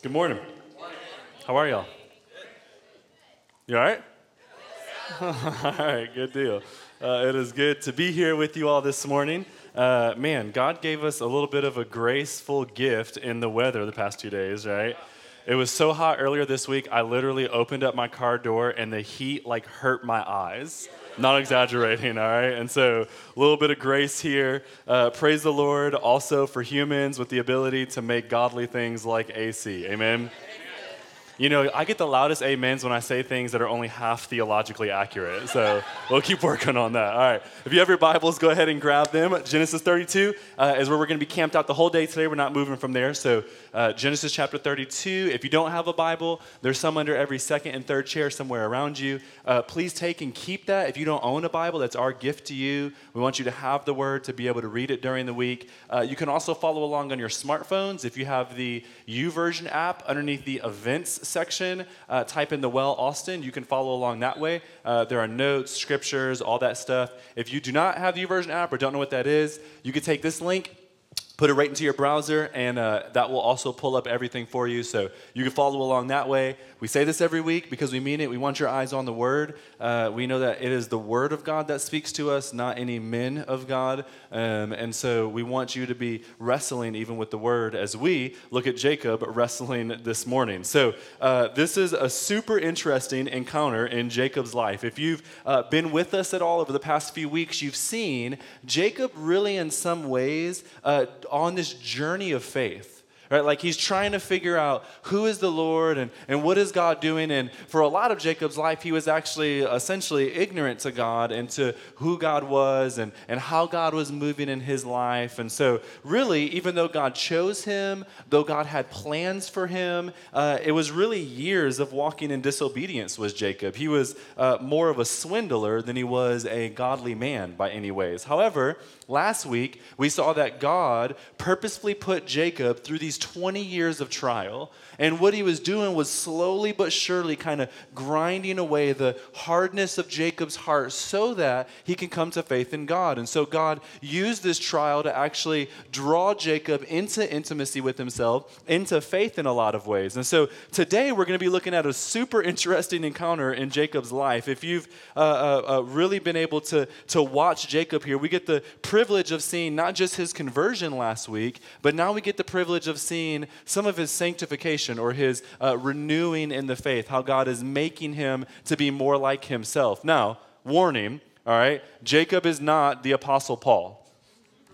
Good morning. How are y'all? You all right? all right, good deal. Uh, it is good to be here with you all this morning. Uh, man, God gave us a little bit of a graceful gift in the weather the past two days, right? It was so hot earlier this week, I literally opened up my car door and the heat like hurt my eyes. Not exaggerating, all right? And so, a little bit of grace here. Uh, praise the Lord also for humans with the ability to make godly things like AC. Amen. You know, I get the loudest amens when I say things that are only half theologically accurate. So we'll keep working on that. All right. If you have your Bibles, go ahead and grab them. Genesis 32 uh, is where we're going to be camped out the whole day today. We're not moving from there. So uh, Genesis chapter 32. If you don't have a Bible, there's some under every second and third chair somewhere around you. Uh, please take and keep that. If you don't own a Bible, that's our gift to you. We want you to have the Word to be able to read it during the week. Uh, you can also follow along on your smartphones. If you have the YouVersion app underneath the events section, uh, type in the Well Austin. You can follow along that way. Uh, there are notes, scriptures, all that stuff. If you do not have the YouVersion app or don't know what that is, you can take this link put it right into your browser, and uh, that will also pull up everything for you. So you can follow along that way. We say this every week because we mean it. We want your eyes on the Word. Uh, we know that it is the Word of God that speaks to us, not any men of God. Um, and so we want you to be wrestling even with the Word as we look at Jacob wrestling this morning. So uh, this is a super interesting encounter in Jacob's life. If you've uh, been with us at all over the past few weeks, you've seen Jacob really, in some ways, uh, on this journey of faith right? Like he's trying to figure out who is the Lord and, and what is God doing. And for a lot of Jacob's life, he was actually essentially ignorant to God and to who God was and, and how God was moving in his life. And so, really, even though God chose him, though God had plans for him, uh, it was really years of walking in disobedience was Jacob. He was uh, more of a swindler than he was a godly man by any ways. However, last week we saw that God purposefully put Jacob through these 20 years of trial. And what he was doing was slowly but surely kind of grinding away the hardness of Jacob's heart so that he can come to faith in God. And so God used this trial to actually draw Jacob into intimacy with himself, into faith in a lot of ways. And so today we're going to be looking at a super interesting encounter in Jacob's life. If you've uh, uh, uh, really been able to, to watch Jacob here, we get the privilege of seeing not just his conversion last week, but now we get the privilege of seeing some of his sanctification or his uh, renewing in the faith, how God is making him to be more like himself. Now, warning, all right, Jacob is not the Apostle Paul.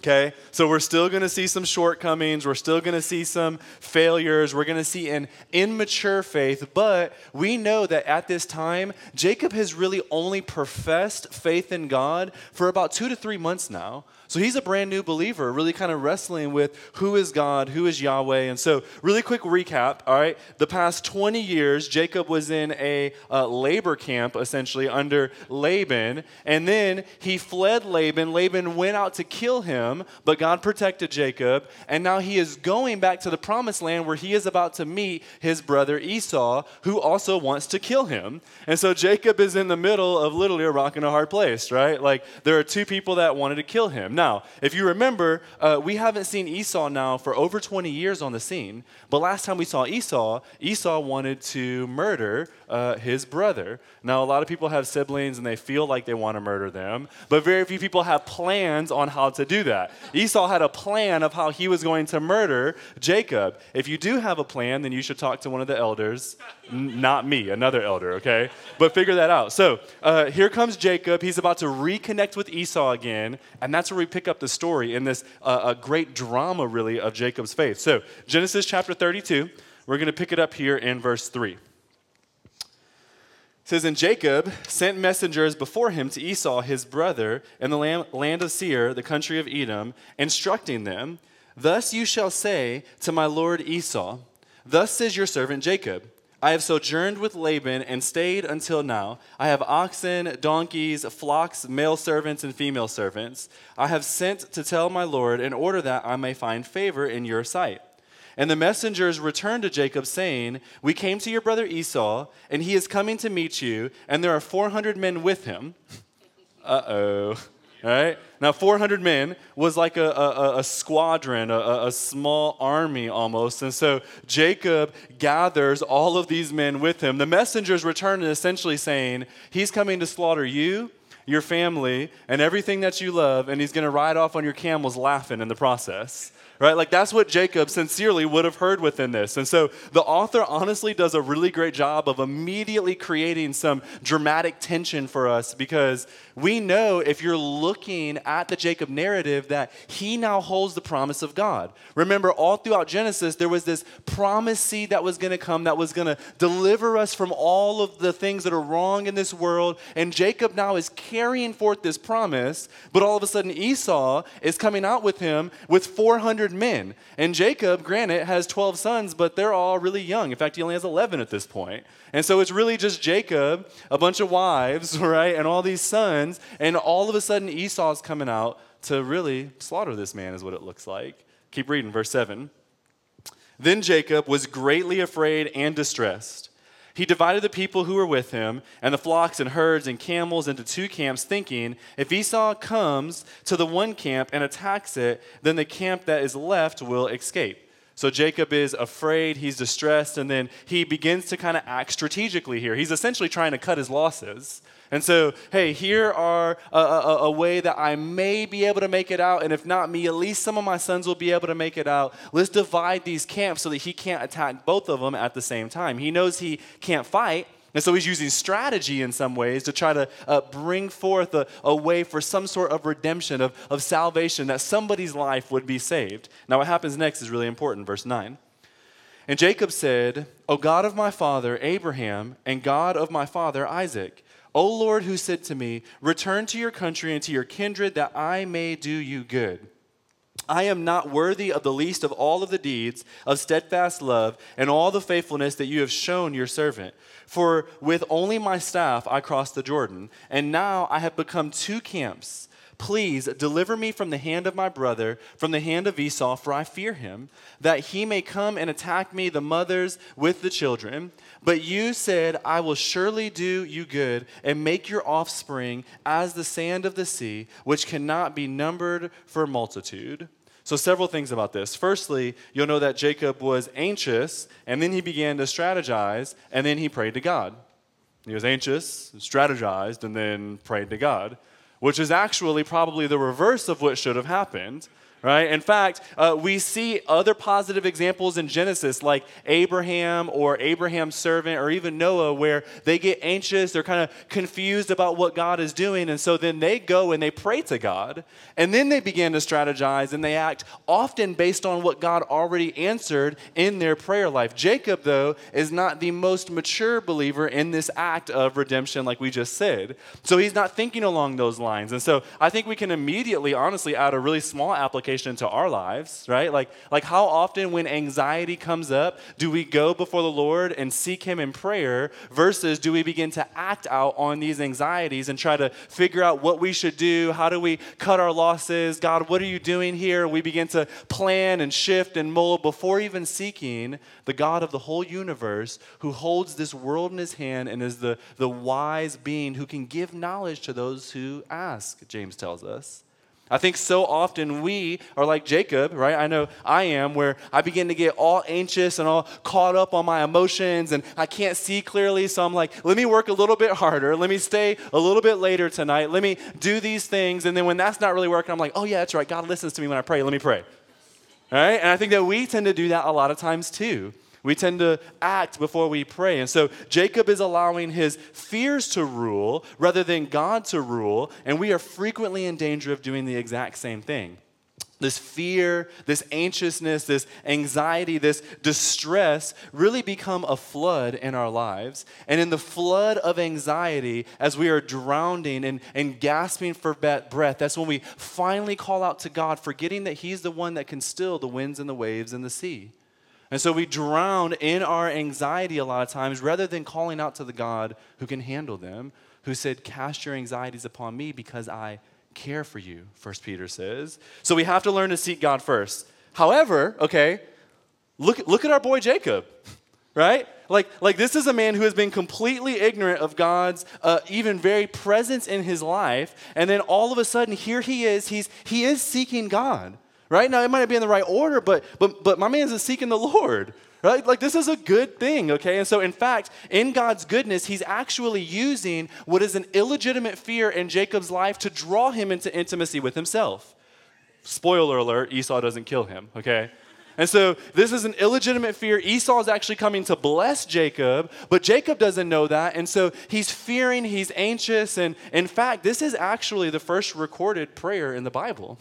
Okay, so we're still going to see some shortcomings. We're still going to see some failures. We're going to see an immature faith, but we know that at this time, Jacob has really only professed faith in God for about two to three months now. So he's a brand new believer, really kind of wrestling with who is God, who is Yahweh. And so, really quick recap, all right? The past 20 years, Jacob was in a uh, labor camp, essentially, under Laban. And then he fled Laban. Laban went out to kill him, but God protected Jacob. And now he is going back to the promised land where he is about to meet his brother Esau, who also wants to kill him. And so, Jacob is in the middle of literally a rock and a hard place, right? Like, there are two people that wanted to kill him. Now, if you remember, uh, we haven't seen Esau now for over 20 years on the scene. But last time we saw Esau, Esau wanted to murder uh, his brother. Now, a lot of people have siblings and they feel like they want to murder them, but very few people have plans on how to do that. Esau had a plan of how he was going to murder Jacob. If you do have a plan, then you should talk to one of the elders, N- not me, another elder, okay? But figure that out. So uh, here comes Jacob. He's about to reconnect with Esau again, and that's where we pick up the story in this uh, a great drama, really, of Jacob's faith. So, Genesis chapter 32, we're going to pick it up here in verse 3 It says, And Jacob sent messengers before him to Esau, his brother, in the land of Seir, the country of Edom, instructing them, Thus you shall say to my lord Esau, Thus says your servant Jacob, I have sojourned with Laban and stayed until now. I have oxen, donkeys, flocks, male servants, and female servants. I have sent to tell my Lord in order that I may find favor in your sight. And the messengers returned to Jacob, saying, We came to your brother Esau, and he is coming to meet you, and there are 400 men with him. Uh oh. All right? Now, 400 men was like a, a, a squadron, a, a, small army almost. And so Jacob gathers all of these men with him. The messengers return and essentially saying, He's coming to slaughter you, your family, and everything that you love, and he's going to ride off on your camels laughing in the process right? Like that's what Jacob sincerely would have heard within this. And so the author honestly does a really great job of immediately creating some dramatic tension for us because we know if you're looking at the Jacob narrative that he now holds the promise of God. Remember, all throughout Genesis, there was this promise seed that was going to come that was going to deliver us from all of the things that are wrong in this world. And Jacob now is carrying forth this promise, but all of a sudden Esau is coming out with him with 400 men. And Jacob, granted, has 12 sons, but they're all really young. In fact, he only has 11 at this point. And so it's really just Jacob, a bunch of wives, right, and all these sons. And all of a sudden, Esau's coming out to really slaughter this man, is what it looks like. Keep reading, verse 7. Then Jacob was greatly afraid and distressed. He divided the people who were with him and the flocks and herds and camels into two camps, thinking, if Esau comes to the one camp and attacks it, then the camp that is left will escape. So Jacob is afraid, he's distressed, and then he begins to kind of act strategically here. He's essentially trying to cut his losses. And so, hey, here are a, a, a, way that I may be able to make it out. And if not me, at least some of my sons will be able to make it out. Let's divide these camps so that he can't attack both of them at the same time. He knows he can't fight. And so he's using strategy in some ways to try to uh, bring forth a, a, way for some sort of redemption, of, of salvation, that somebody's life would be saved. Now, what happens next is really important. Verse 9. And Jacob said, O God of my father Abraham, and God of my father Isaac, O Lord, who said to me, Return to your country and to your kindred, that I may do you good. I am not worthy of the least of all of the deeds of steadfast love and all the faithfulness that you have shown your servant. For with only my staff I crossed the Jordan, and now I have become two camps. Please deliver me from the hand of my brother, from the hand of Esau, for I fear him, that he may come and attack me, the mothers with the children. But you said, I will surely do you good and make your offspring as the sand of the sea, which cannot be numbered for multitude. So, several things about this. Firstly, you'll know that Jacob was anxious, and then he began to strategize, and then he prayed to God. He was anxious, strategized, and then prayed to God, which is actually probably the reverse of what should have happened right? In fact, uh, we see other positive examples in Genesis, like Abraham or Abraham's servant or even Noah, where they get anxious, they're kind of confused about what God is doing, and so then they go and they pray to God, and then they begin to strategize and they act often based on what God already answered in their prayer life. Jacob, though, is not the most mature believer in this act of redemption, like we just said. So he's not thinking along those lines. And so I think we can immediately, honestly, add a really small application application into our lives, right? Like, like how often when anxiety comes up, do we go before the Lord and seek Him in prayer versus do we begin to act out on these anxieties and try to figure out what we should do? How do we cut our losses? God, what are you doing here? We begin to plan and shift and mold before even seeking the God of the whole universe who holds this world in His hand and is the, the wise being who can give knowledge to those who ask, James tells us. I think so often we are like Jacob, right? I know I am, where I begin to get all anxious and all caught up on my emotions and I can't see clearly. So I'm like, let me work a little bit harder. Let me stay a little bit later tonight. Let me do these things. And then when that's not really working, I'm like, oh, yeah, that's right. God listens to me when I pray. Let me pray. All right? And I think that we tend to do that a lot of times too. We tend to act before we pray. And so Jacob is allowing his fears to rule rather than God to rule, and we are frequently in danger of doing the exact same thing. This fear, this anxiousness, this anxiety, this distress really become a flood in our lives. And in the flood of anxiety, as we are drowning and, and gasping for breath, that's when we finally call out to God, forgetting that He's the one that can still the winds and the waves and the sea. And so we drown in our anxiety a lot of times rather than calling out to the God who can handle them, who said, Cast your anxieties upon me because I care for you, First Peter says. So we have to learn to seek God first. However, okay, look, look at our boy Jacob, right? Like, like this is a man who has been completely ignorant of God's uh, even very presence in his life. And then all of a sudden, here he is. He's, he is seeking God, right? Now, it might not be in the right order, but, but, but my man's is seeking the Lord, right? Like, this is a good thing, okay? And so, in fact, in God's goodness, he's actually using what is an illegitimate fear in Jacob's life to draw him into intimacy with himself. Spoiler alert Esau doesn't kill him, okay? And so this is an illegitimate fear. Esau is actually coming to bless Jacob, but Jacob doesn't know that. And so he's fearing, he's anxious. And in fact, this is actually the first recorded prayer in the Bible.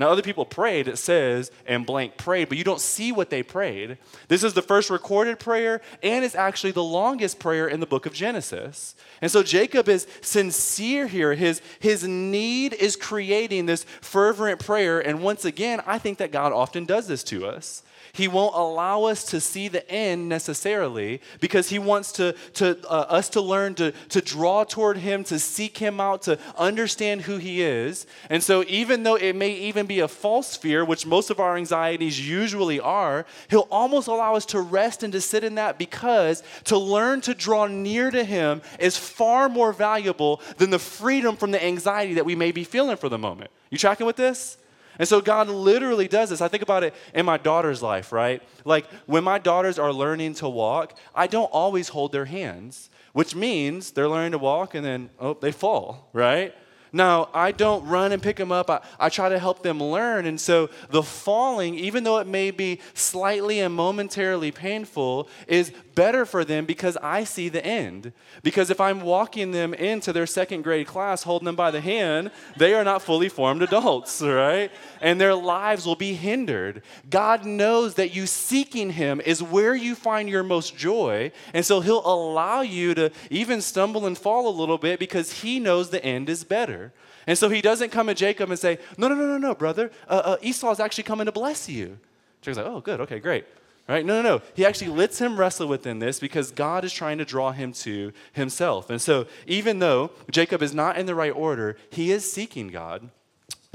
Now, other people prayed, it says, and blank prayed, but you don't see what they prayed. This is the first recorded prayer, and it's actually the longest prayer in the book of Genesis. And so Jacob is sincere here. His, his need is creating this fervent prayer. And once again, I think that God often does this to us. He won't allow us to see the end necessarily because he wants to, to, uh, us to learn to, to draw toward him, to seek him out, to understand who he is. And so, even though it may even be a false fear, which most of our anxieties usually are, he'll almost allow us to rest and to sit in that because to learn to draw near to him is far more valuable than the freedom from the anxiety that we may be feeling for the moment. You tracking with this? And so God literally does this. I think about it in my daughter's life, right? Like when my daughters are learning to walk, I don't always hold their hands, which means they're learning to walk and then, oh, they fall, right? Now, I don't run and pick them up. I, I try to help them learn. And so the falling, even though it may be slightly and momentarily painful, is better for them because I see the end. Because if I'm walking them into their second grade class, holding them by the hand, they are not fully formed adults, right? And their lives will be hindered. God knows that you seeking Him is where you find your most joy. And so He'll allow you to even stumble and fall a little bit because He knows the end is better. And so He doesn't come to Jacob and say, No, no, no, no, no, brother. Uh, uh, Esau's actually coming to bless you. Jacob's like, Oh, good. Okay, great. Right? No, no, no. He actually lets him wrestle within this because God is trying to draw him to himself. And so, even though Jacob is not in the right order, he is seeking God.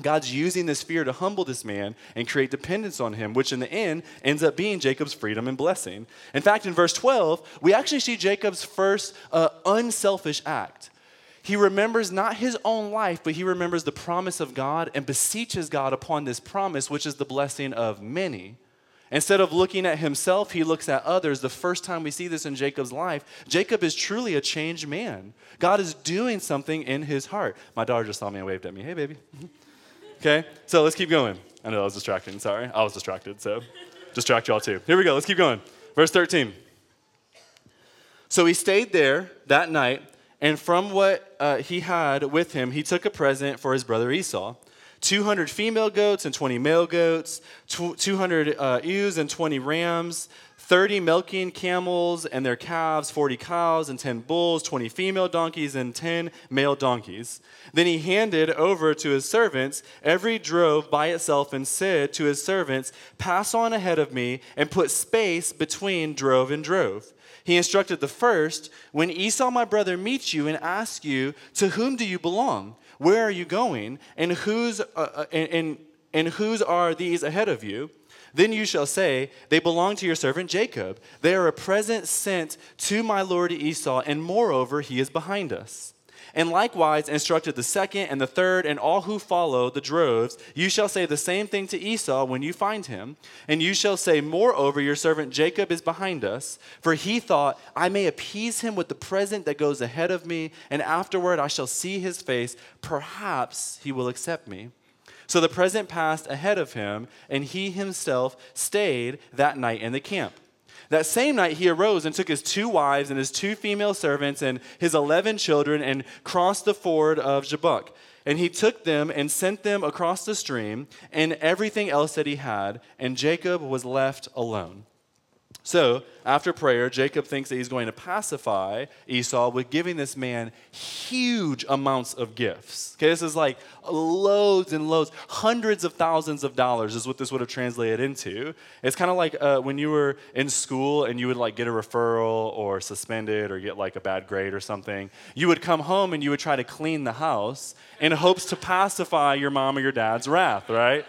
God's using this fear to humble this man and create dependence on him, which in the end ends up being Jacob's freedom and blessing. In fact, in verse 12, we actually see Jacob's first uh, unselfish act. He remembers not his own life, but he remembers the promise of God and beseeches God upon this promise, which is the blessing of many. Instead of looking at himself, he looks at others. The first time we see this in Jacob's life, Jacob is truly a changed man. God is doing something in his heart. My daughter just saw me and waved at me. Hey, baby. okay, so let's keep going. I know I was distracting. Sorry. I was distracted, so distract y'all too. Here we go. Let's keep going. Verse 13. So he stayed there that night, and from what uh, he had with him, he took a present for his brother Esau. 200 female goats and 20 male goats, 200 uh, ewes and 20 rams, 30 milking camels and their calves, 40 cows and 10 bulls, 20 female donkeys and 10 male donkeys. Then he handed over to his servants every drove by itself and said to his servants, Pass on ahead of me and put space between drove and drove. He instructed the first, When Esau my brother meets you and asks you, To whom do you belong? Where are you going? And whose, uh, uh, and, and, and whose are these ahead of you? Then you shall say, They belong to your servant Jacob. They are a present sent to my lord Esau, and moreover, he is behind us and likewise instructed the second and the third and all who follow the droves. You shall say the same thing to Esau when you find him. And you shall say, Moreover, your servant Jacob is behind us, for he thought, I may appease him with the present that goes ahead of me, and afterward I shall see his face. Perhaps he will accept me. So the present passed ahead of him, and he himself stayed that night in the camp. That same night he arose and took his two wives and his two female servants and his eleven children and crossed the ford of Jabbok. And he took them and sent them across the stream and everything else that he had, and Jacob was left alone. So, after prayer, Jacob thinks that he's going to pacify Esau with giving this man huge amounts of gifts. Okay, this is like loads and loads, hundreds of thousands of dollars is what this would have translated into. It's kind of like uh, when you were in school and you would like get a referral or suspended or get like a bad grade or something. You would come home and you would try to clean the house in hopes to pacify your mom or your dad's wrath, right?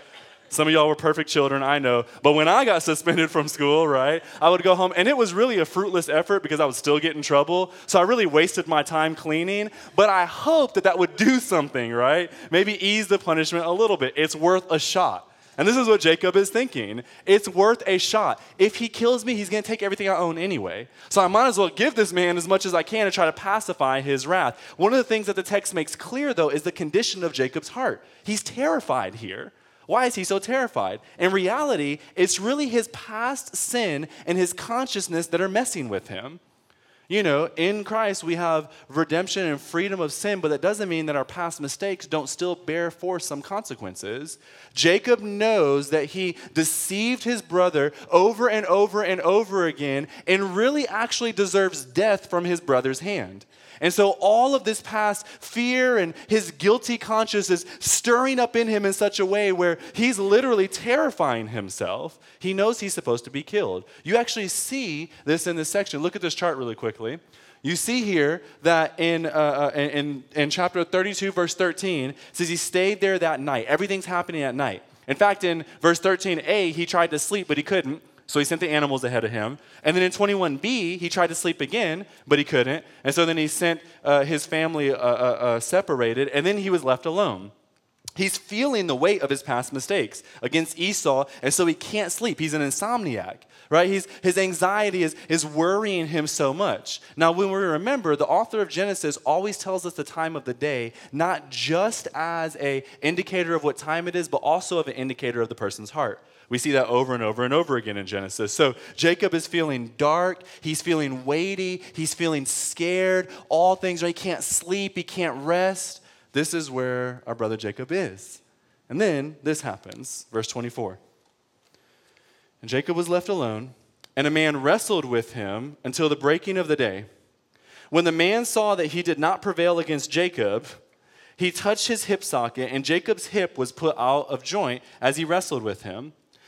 Some of y'all were perfect children, I know. But when I got suspended from school, right, I would go home, and it was really a fruitless effort because I would still get in trouble. So I really wasted my time cleaning. But I hoped that that would do something, right? Maybe ease the punishment a little bit. It's worth a shot. And this is what Jacob is thinking. It's worth a shot. If he kills me, he's going to take everything I own anyway. So I might as well give this man as much as I can to try to pacify his wrath. One of the things that the text makes clear, though, is the condition of Jacob's heart. He's terrified here. Why is he so terrified? In reality, it's really his past sin and his consciousness that are messing with him. You know, in Christ we have redemption and freedom of sin, but that doesn't mean that our past mistakes don't still bear forth some consequences. Jacob knows that he deceived his brother over and over and over again and really actually deserves death from his brother's hand. And so all of this past fear and his guilty conscience is stirring up in him in such a way where he's literally terrifying himself. He knows he's supposed to be killed. You actually see this in this section. Look at this chart really quickly. You see here that in, uh, uh in, in chapter 32, verse 13, says he stayed there that night. Everything's happening at night. In fact, in verse 13a, he tried to sleep, but he couldn't. So he sent the animals ahead of him. And then in 21b, he tried to sleep again, but he couldn't. And so then he sent uh, his family uh, uh, uh, separated, and then he was left alone. He's feeling the weight of his past mistakes against Esau, and so he can't sleep. He's an insomniac, right? He's, his anxiety is, is worrying him so much. Now, when we remember, the author of Genesis always tells us the time of the day, not just as a indicator of what time it is, but also of an indicator of the person's heart. We see that over and over and over again in Genesis. So Jacob is feeling dark, he's feeling weighty, he's feeling scared, all things, right? He can't sleep, he can't rest. This is where our brother Jacob is. And then this happens, verse 24. And Jacob was left alone, and a man wrestled with him until the breaking of the day. When the man saw that he did not prevail against Jacob, he touched his hip socket, and Jacob's hip was put out of joint as he wrestled with him.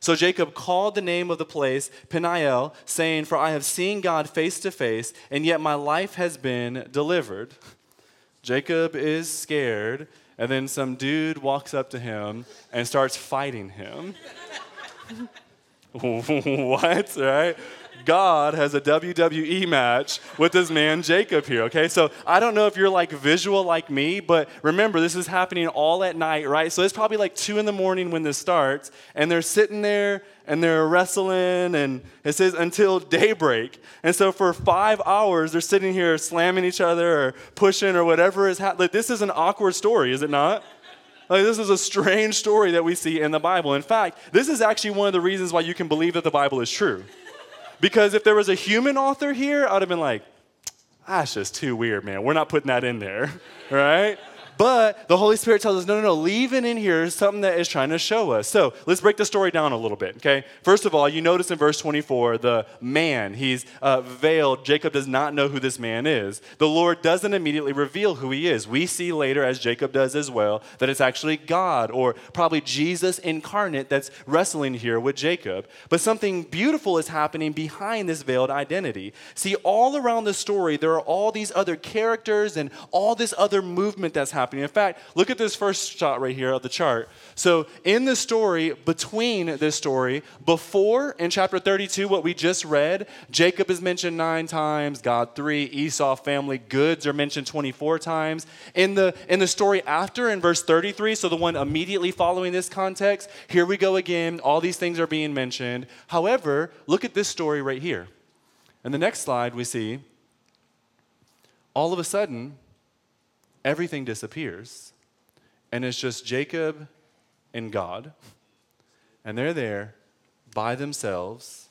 So Jacob called the name of the place Peniel, saying, For I have seen God face to face, and yet my life has been delivered. Jacob is scared, and then some dude walks up to him and starts fighting him. what, right? God has a WWE match with this man Jacob here, okay? So I don't know if you're like visual like me, but remember, this is happening all at night, right? So it's probably like two in the morning when this starts, and they're sitting there and they're wrestling, and it says until daybreak. And so for five hours, they're sitting here slamming each other or pushing or whatever is happening. Like, this is an awkward story, is it not? Like, this is a strange story that we see in the Bible. In fact, this is actually one of the reasons why you can believe that the Bible is true. Because if there was a human author here, I'd have been like, ah, that's just too weird, man. We're not putting that in there, right? But the Holy Spirit tells us, no, no, no, leaving in here is something that is trying to show us. So let's break the story down a little bit, okay? First of all, you notice in verse 24, the man, he's uh, veiled. Jacob does not know who this man is. The Lord doesn't immediately reveal who he is. We see later, as Jacob does as well, that it's actually God or probably Jesus incarnate that's wrestling here with Jacob. But something beautiful is happening behind this veiled identity. See, all around the story, there are all these other characters and all this other movement that's happening happening. In fact, look at this first shot right here of the chart. So, in the story, between this story, before in chapter 32, what we just read, Jacob is mentioned nine times, God three, Esau family goods are mentioned 24 times. In the, in the story after, in verse 33, so the one immediately following this context, here we go again. All these things are being mentioned. However, look at this story right here. In the next slide, we see all of a sudden, everything disappears. And it's just Jacob and God. And they're there by themselves.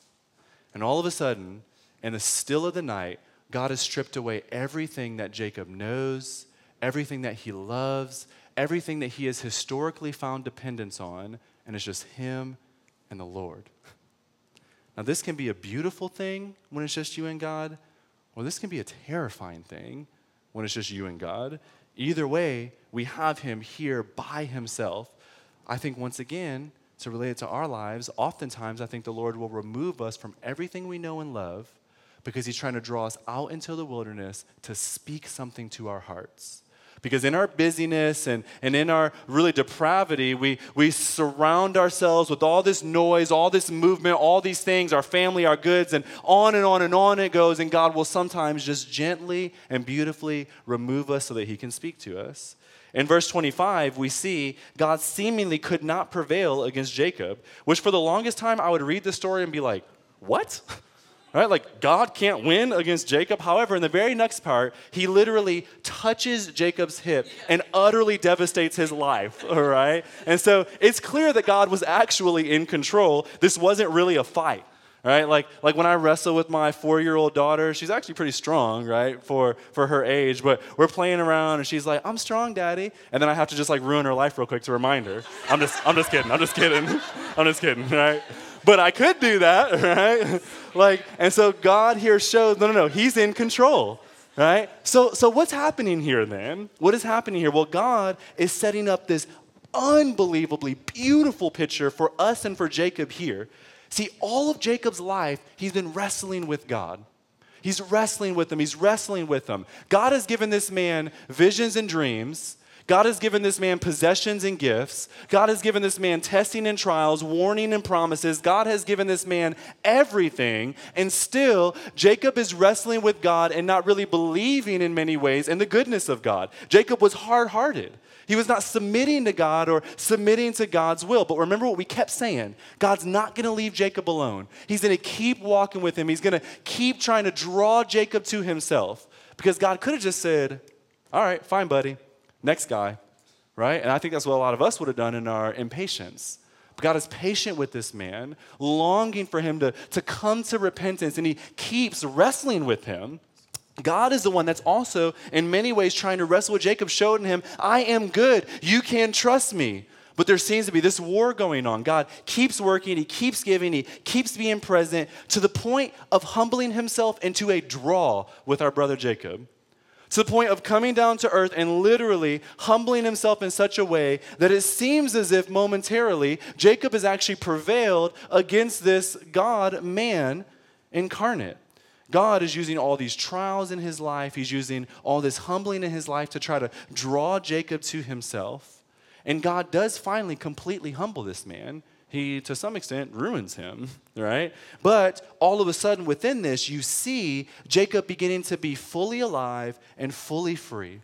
And all of a sudden, in the still of the night, God has stripped away everything that Jacob knows, everything that he loves, everything that he has historically found dependence on, and it's just him and the Lord. Now, this can be a beautiful thing when it's just you and God, or this can be a terrifying thing when it's just you and God. Either way, we have Him here by Himself. I think, once again, to relate it to our lives, oftentimes I think the Lord will remove us from everything we know and love because He's trying to draw us out into the wilderness to speak something to our hearts. Because in our busyness and, and in our really depravity, we, we surround ourselves with all this noise, all this movement, all these things, our family, our goods, and on and on and on it goes. And God will sometimes just gently and beautifully remove us so that He can speak to us. In verse 25, we see God seemingly could not prevail against Jacob, which for the longest time I would read the story and be like, what? Right? Like God can't win against Jacob. However, in the very next part, he literally touches Jacob's hip and utterly devastates his life. All right? And so it's clear that God was actually in control. This wasn't really a fight. Right? Like, like when I wrestle with my four year old daughter, she's actually pretty strong, right, for, for her age. But we're playing around and she's like, I'm strong, daddy. And then I have to just like ruin her life real quick to remind her. I'm just, I'm just kidding. I'm just kidding. I'm just kidding, right? But I could do that, right? like, and so God here shows, no, no, no, He's in control, right? So, so what's happening here then? What is happening here? Well, God is setting up this unbelievably beautiful picture for us and for Jacob here. See, all of Jacob's life, he's been wrestling with God. He's wrestling with him. He's wrestling with him. God has given this man visions and dreams. God has given this man possessions and gifts. God has given this man testing and trials, warning and promises. God has given this man everything. And still, Jacob is wrestling with God and not really believing in many ways in the goodness of God. Jacob was hard hearted. He was not submitting to God or submitting to God's will. But remember what we kept saying God's not going to leave Jacob alone. He's going to keep walking with him, He's going to keep trying to draw Jacob to himself. Because God could have just said, All right, fine, buddy. Next guy, right? And I think that's what a lot of us would have done in our impatience. But God is patient with this man, longing for him to, to come to repentance, and he keeps wrestling with him. God is the one that's also, in many ways, trying to wrestle with Jacob, showing him, I am good. You can trust me. But there seems to be this war going on. God keeps working, He keeps giving, He keeps being present to the point of humbling Himself into a draw with our brother Jacob to the point of coming down to earth and literally humbling himself in such a way that it seems as if momentarily Jacob has actually prevailed against this God man incarnate. God is using all these trials in his life, he's using all this humbling in his life to try to draw Jacob to himself. And God does finally completely humble this man he, to some extent, ruins him, right? But all of a sudden, within this, you see Jacob beginning to be fully alive and fully free,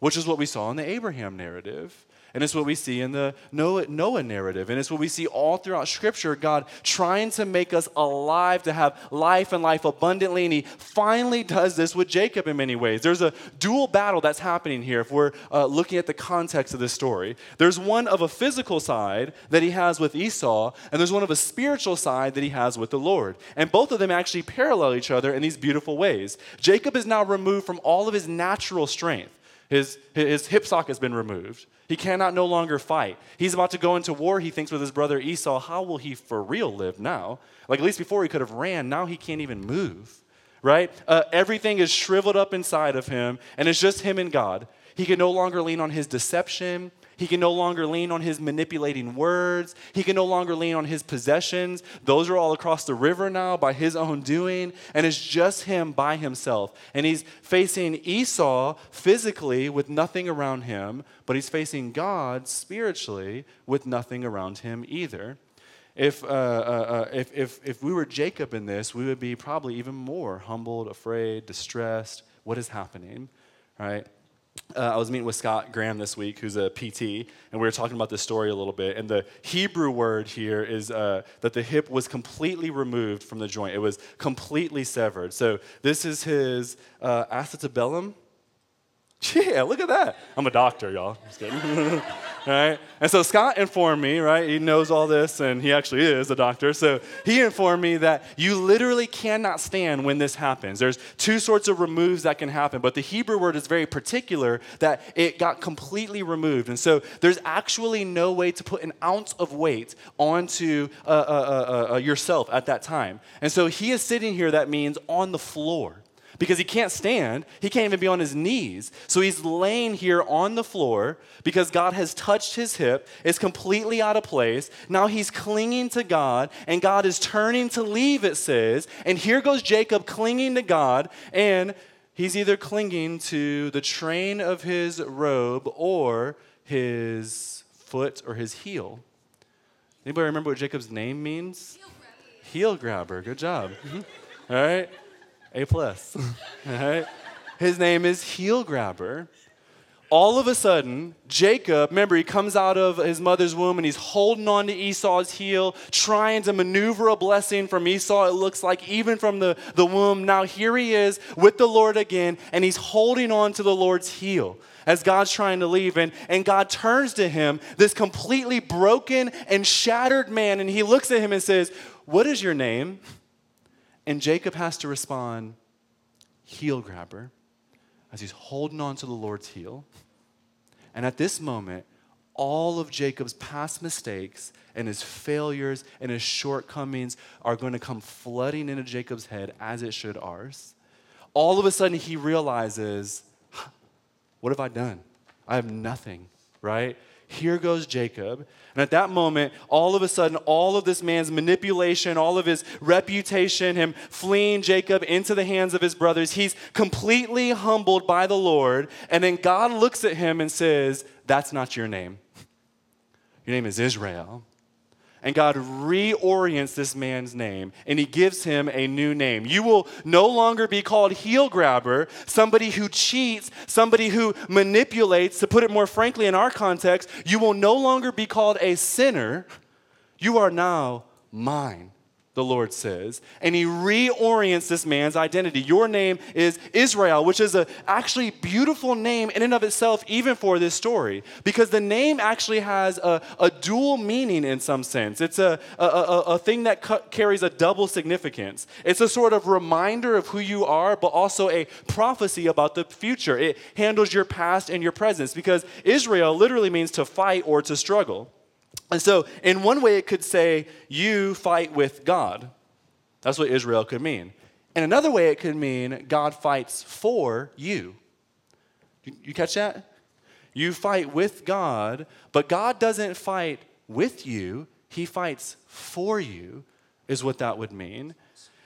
which is what we saw in the Abraham narrative. And it's what we see in the Noah, Noah, narrative. And it's what we see all throughout Scripture God trying to make us alive, to have life and life abundantly. And He finally does this with Jacob in many ways. There's a dual battle that's happening here if we're uh, looking at the context of this story. There's one of a physical side that He has with Esau, and there's one of a spiritual side that He has with the Lord. And both of them actually parallel each other in these beautiful ways. Jacob is now removed from all of his natural strength. His, his hip socket has been removed. He cannot no longer fight. He's about to go into war, he thinks, with his brother Esau. How will he for real live now? Like, at least before he could have ran, now he can't even move, right? Uh, everything is shriveled up inside of him, and it's just him and God. He can no longer lean on his deception. He can no longer lean on his manipulating words. He can no longer lean on his possessions. Those are all across the river now by his own doing. And it's just him by himself. And he's facing Esau physically with nothing around him, but he's facing God spiritually with nothing around him either. If, uh, uh, uh, if, if, if we were Jacob in this, we would be probably even more humbled, afraid, distressed. What is happening? Right? Uh, I was meeting with Scott Graham this week, who's a PT, and we were talking about this story a little bit. And the Hebrew word here is uh, that the hip was completely removed from the joint, it was completely severed. So this is his uh, acetabulum. Yeah, look at that. I'm a doctor, y'all. Just kidding. right? And so Scott informed me, right? He knows all this, and he actually is a doctor. So he informed me that you literally cannot stand when this happens. There's two sorts of removes that can happen, but the Hebrew word is very particular that it got completely removed. And so there's actually no way to put an ounce of weight onto uh, uh, uh, uh yourself at that time. And so he is sitting here, that means on the floor because he can't stand. He can't even be on his knees. So he's laying here on the floor because God has touched his hip. It's completely out of place. Now he's clinging to God, and God is turning to leave, it says. And here goes Jacob clinging to God, and he's either clinging to the train of his robe or his foot or his heel. Anybody remember what Jacob's name means? Heel grabber. Heel grabber. Good job. Mm-hmm. All right. A plus. right? His name is Heel Grabber. All of a sudden, Jacob, remember, he comes out of his mother's womb and he's holding on to Esau's heel, trying to maneuver a blessing from Esau, it looks like, even from the, the womb. Now, here he is with the Lord again, and he's holding on to the Lord's heel as God's trying to leave. And, and God turns to him, this completely broken and shattered man, and he looks at him and says, What is your name? And Jacob has to respond, heel grabber, as he's holding on to the Lord's heel. And at this moment, all of Jacob's past mistakes and his failures and his shortcomings are going to come flooding into Jacob's head as it should ours. All of a sudden, he realizes, What have I done? I have nothing, right? Here goes Jacob. And at that moment, all of a sudden, all of this man's manipulation, all of his reputation, him fleeing Jacob into the hands of his brothers, he's completely humbled by the Lord. And then God looks at him and says, That's not your name. Your name is Israel. And God reorients this man's name and he gives him a new name. You will no longer be called heel grabber, somebody who cheats, somebody who manipulates. To put it more frankly in our context, you will no longer be called a sinner. You are now mine the Lord says, and he reorients this man's identity. Your name is Israel, which is a actually beautiful name in and of itself, even for this story, because the name actually has a, a dual meaning in some sense. It's a, a, a, a thing that cu- carries a double significance. It's a sort of reminder of who you are, but also a prophecy about the future. It handles your past and your presence, because Israel literally means to fight or to struggle. And so, in one way, it could say, You fight with God. That's what Israel could mean. In another way, it could mean God fights for you. You, catch that? You fight with God, but God doesn't fight with you, He fights for you, is what that would mean.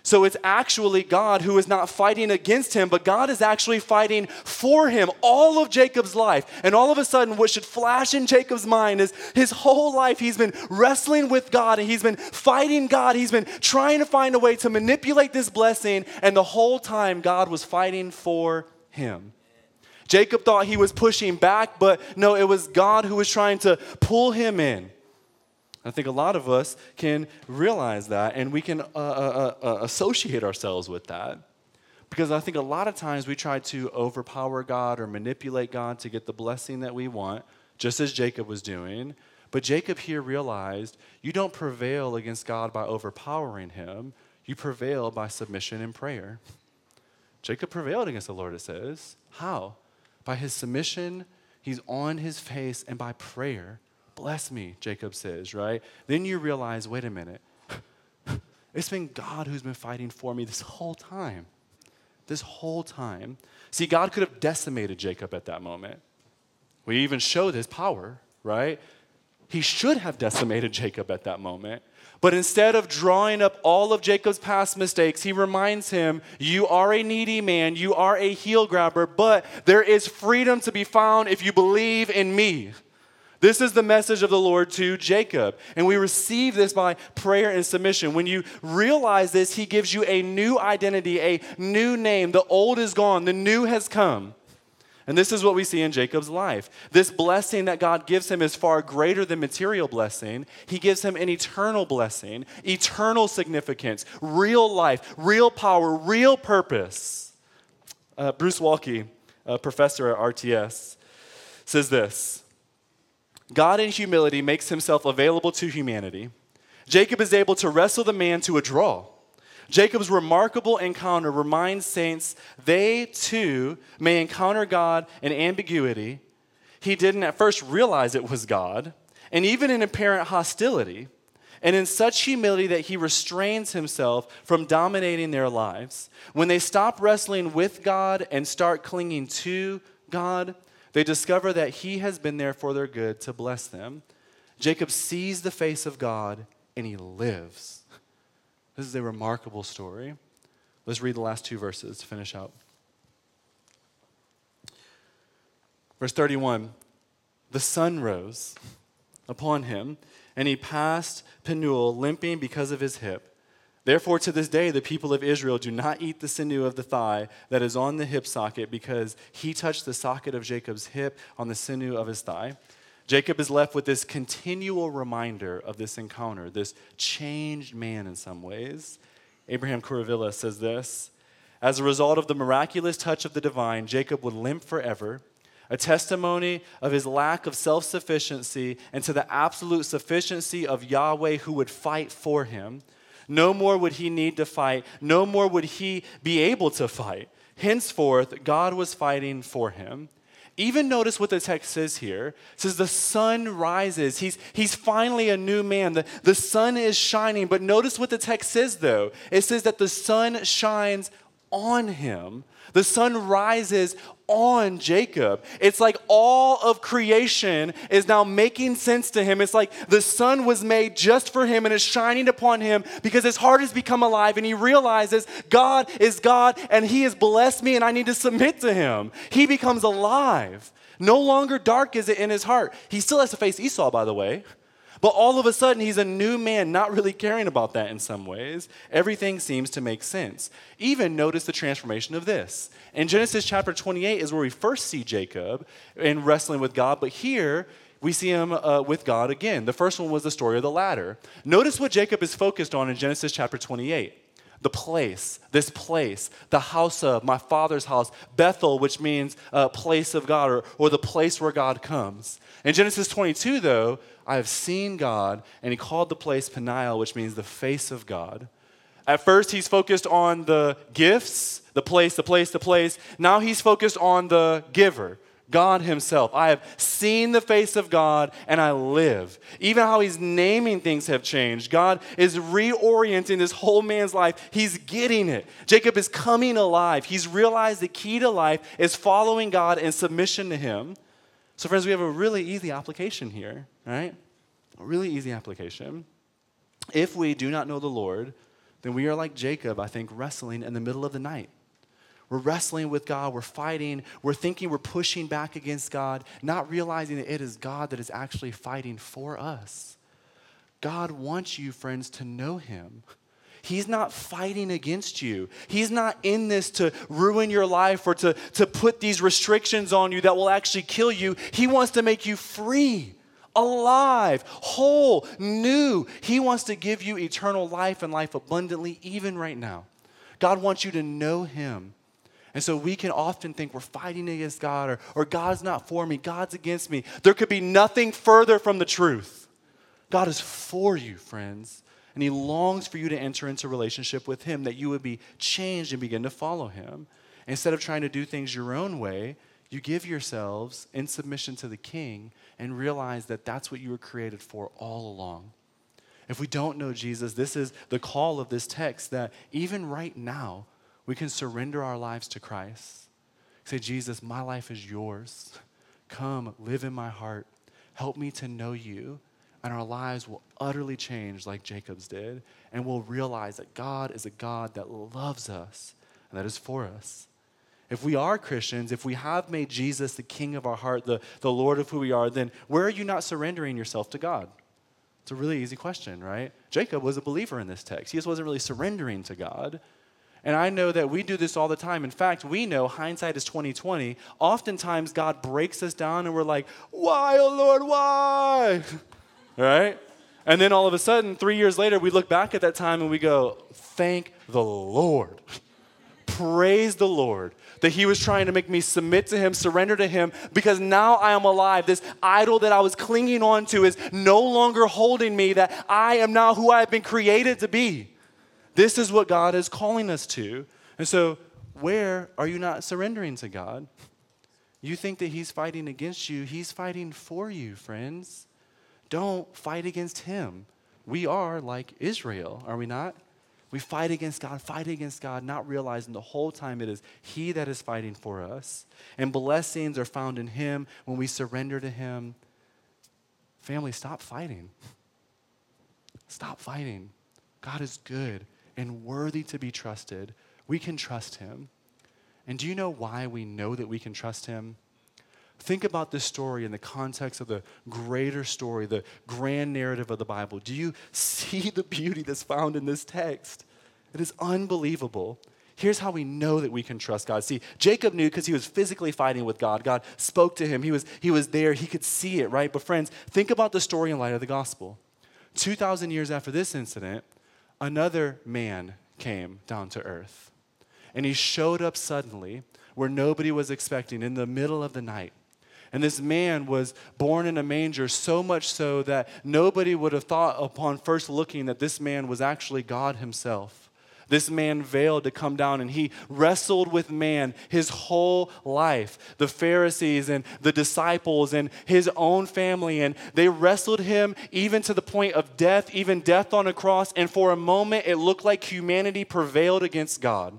So it's actually God who is not fighting against him, but God is actually fighting for him all of Jacob's life. And all of a sudden, what should flash in Jacob's mind is his whole life he's been wrestling with God and he's been fighting God. He's been trying to find a way to manipulate this blessing, and the whole time God was fighting for him. Jacob thought he was pushing back, but no, it was God who was trying to pull him in. I think a lot of us can realize that and we can uh, uh, uh, uh, associate ourselves with that. Because I think a lot of times we try to overpower God or manipulate God to get the blessing that we want, just as Jacob was doing. But Jacob here realized you don't prevail against God by overpowering him, you prevail by submission and prayer. Jacob prevailed against the Lord, it says. How? By his submission, he's on his face, and by prayer. Bless me, Jacob says, right? Then you realize wait a minute. It's been God who's been fighting for me this whole time. This whole time. See, God could have decimated Jacob at that moment. We even showed his power, right? He should have decimated Jacob at that moment. But instead of drawing up all of Jacob's past mistakes, he reminds him, You are a needy man, you are a heel grabber, but there is freedom to be found if you believe in me. This is the message of the Lord to Jacob. And we receive this by prayer and submission. When you realize this, he gives you a new identity, a new name. The old is gone, the new has come. And this is what we see in Jacob's life. This blessing that God gives him is far greater than material blessing. He gives him an eternal blessing, eternal significance, real life, real power, real purpose. Uh, Bruce Waltke a professor at RTS, says this God in humility makes himself available to humanity. Jacob is able to wrestle the man to a draw. Jacob's remarkable encounter reminds saints they too may encounter God in ambiguity. He didn't at first realize it was God, and even in apparent hostility, and in such humility that he restrains himself from dominating their lives. When they stop wrestling with God and start clinging to God, they discover that he has been there for their good to bless them. Jacob sees the face of God and he lives. This is a remarkable story. Let's read the last two verses to finish out. Verse 31 The sun rose upon him, and he passed Penuel, limping because of his hip. Therefore, to this day, the people of Israel do not eat the sinew of the thigh that is on the hip socket, because he touched the socket of Jacob's hip on the sinew of his thigh. Jacob is left with this continual reminder of this encounter, this changed man in some ways. Abraham Kuruvilla says this As a result of the miraculous touch of the divine, Jacob would limp forever, a testimony of his lack of self sufficiency and to the absolute sufficiency of Yahweh who would fight for him. No more would he need to fight, no more would he be able to fight. Henceforth, God was fighting for him. Even notice what the text says here. It says the sun rises. He's, he's finally a new man. The, the sun is shining. But notice what the text says, though. It says that the sun shines on him. The sun rises on Jacob. It's like all of creation is now making sense to him. It's like the sun was made just for him and is shining upon him because his heart has become alive and he realizes God is God and he has blessed me and I need to submit to him. He becomes alive. No longer dark is it in his heart. He still has to face Esau, by the way. But all of a sudden, he's a new man, not really caring about that in some ways. Everything seems to make sense. Even notice the transformation of this. In Genesis chapter 28 is where we first see Jacob in wrestling with God, but here we see him uh, with God again. The first one was the story of the ladder. Notice what Jacob is focused on in Genesis chapter 28 the place, this place, the house of my father's house, Bethel, which means uh, place of God or, or the place where God comes. In Genesis 22, though, I have seen God, and he called the place Peniel, which means the face of God. At first, he's focused on the gifts, the place, the place, the place. Now he's focused on the giver, God Himself. I have seen the face of God and I live. Even how He's naming things have changed. God is reorienting this whole man's life. He's getting it. Jacob is coming alive. He's realized the key to life is following God and submission to Him. So, friends, we have a really easy application here, right? A really easy application. If we do not know the Lord, then we are like Jacob, I think, wrestling in the middle of the night. We're wrestling with God, we're fighting, we're thinking we're pushing back against God, not realizing that it is God that is actually fighting for us. God wants you, friends, to know Him. He's not fighting against you. He's not in this to ruin your life or to, to put these restrictions on you that will actually kill you. He wants to make you free, alive, whole, new. He wants to give you eternal life and life abundantly, even right now. God wants you to know Him. And so we can often think we're fighting against God or, or God's not for me, God's against me. There could be nothing further from the truth. God is for you, friends and he longs for you to enter into relationship with him, that you would be changed and begin to follow him. Instead of trying to do things your own way, you give yourselves in submission to the king and realize that that's what you were created for all along. If we don't know Jesus, this is the call of this text that even right now, we can surrender our lives to Christ. Say, Jesus, my life is yours. Come, live in my heart. Help me to know you and our lives will utterly change like Jacob's did, and we'll realize that God is a God that loves us and that is for us. If we are Christians, if we have made Jesus the king of our heart, the, the Lord of who we are, then where are you not surrendering yourself to God? It's a really easy question, right? Jacob was a believer in this text. He just wasn't really surrendering to God. And I know that we do this all the time. In fact, we know hindsight is 2020. Oftentimes God breaks us down and we're like, "Why, oh Lord, why?" right? And then all of a sudden, three years later, we look back at that time and we go, thank the Lord. Praise the Lord that He was trying to make me submit to Him, surrender to Him, because now I am alive. This idol that I was clinging on to is no longer holding me, that I am now who I have been created to be. This is what God is calling us to. And so, where are you not surrendering to God? You think that He's fighting against you, He's fighting for you, friends. Don't fight against Him. We are like Israel, are we not? We fight against God, fight against God, not realizing the whole time it is He that is fighting for us. And blessings are found in Him when we surrender to Him. Family, stop fighting. Stop fighting. God is good and worthy to be trusted. We can trust Him. And do you know why we know that we can trust Him? Think about this story in the context of the greater story, the grand narrative of the Bible. Do you see the beauty that's found in this text? It is unbelievable. Here's how we know that we can trust God. See, Jacob knew because he was physically fighting with God. God spoke to him. He was, he was there. He could see it, right? But, friends, think about the story in light of the gospel. 2,000 years after this incident, another man came down to earth. And he showed up suddenly where nobody was expecting in the middle of the night. And this man was born in a manger, so much so that nobody would have thought upon first looking that this man was actually God himself. This man veiled to come down and he wrestled with man his whole life. The Pharisees and the disciples and his own family, and they wrestled him even to the point of death, even death on a cross. And for a moment, it looked like humanity prevailed against God.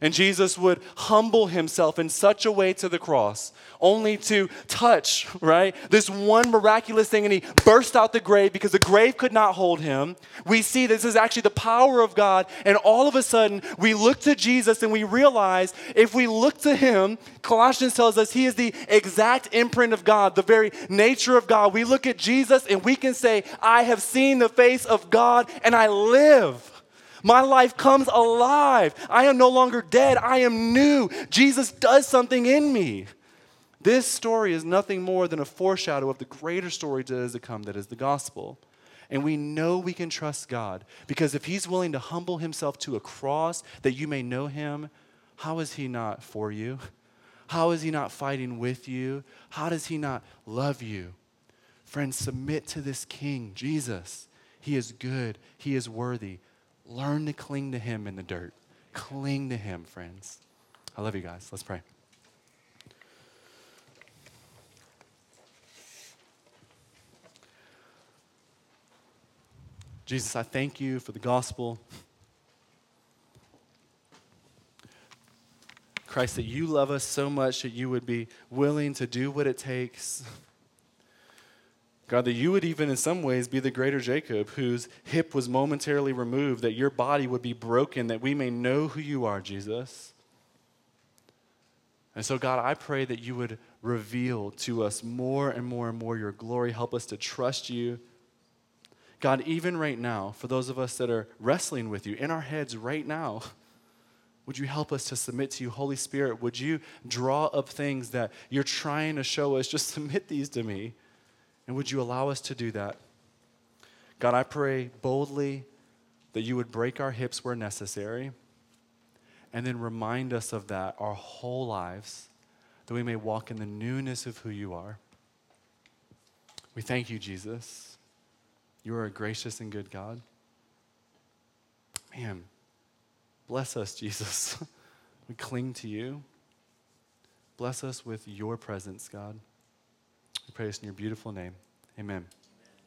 And Jesus would humble himself in such a way to the cross, only to touch, right? This one miraculous thing, and he burst out the grave because the grave could not hold him. We see this is actually the power of God, and all of a sudden we look to Jesus and we realize if we look to him, Colossians tells us he is the exact imprint of God, the very nature of God. We look at Jesus and we can say, I have seen the face of God and I live. My life comes alive. I am no longer dead. I am new. Jesus does something in me. This story is nothing more than a foreshadow of the greater story that is to come, that is the gospel. And we know we can trust God because if He's willing to humble Himself to a cross that you may know Him, how is He not for you? How is He not fighting with you? How does He not love you? Friends, submit to this King, Jesus. He is good, He is worthy. Learn to cling to Him in the dirt. Cling to Him, friends. I love you guys. Let's pray. Jesus, I thank you for the gospel. Christ, that you love us so much that you would be willing to do what it takes God, that you would even in some ways be the greater Jacob, whose hip was momentarily removed, that your body would be broken, that we may know who you are, Jesus. And so, God, I pray that you would reveal to us more and more and more your glory. Help us to trust you. God, even right now, for those of us that are wrestling with you in our heads right now, would you help us to submit to you? Holy Spirit, would you draw up things that you're trying to show us? Just submit these to me. And would you allow us to do that? God, I pray boldly that you would break our hips where necessary and then remind us of that our whole lives, that we may walk in the newness of who you are. We thank you, Jesus. You are a gracious and good God. Man, bless us, Jesus. we cling to you. Bless us with your presence, God. We pray this in your beautiful name. Amen.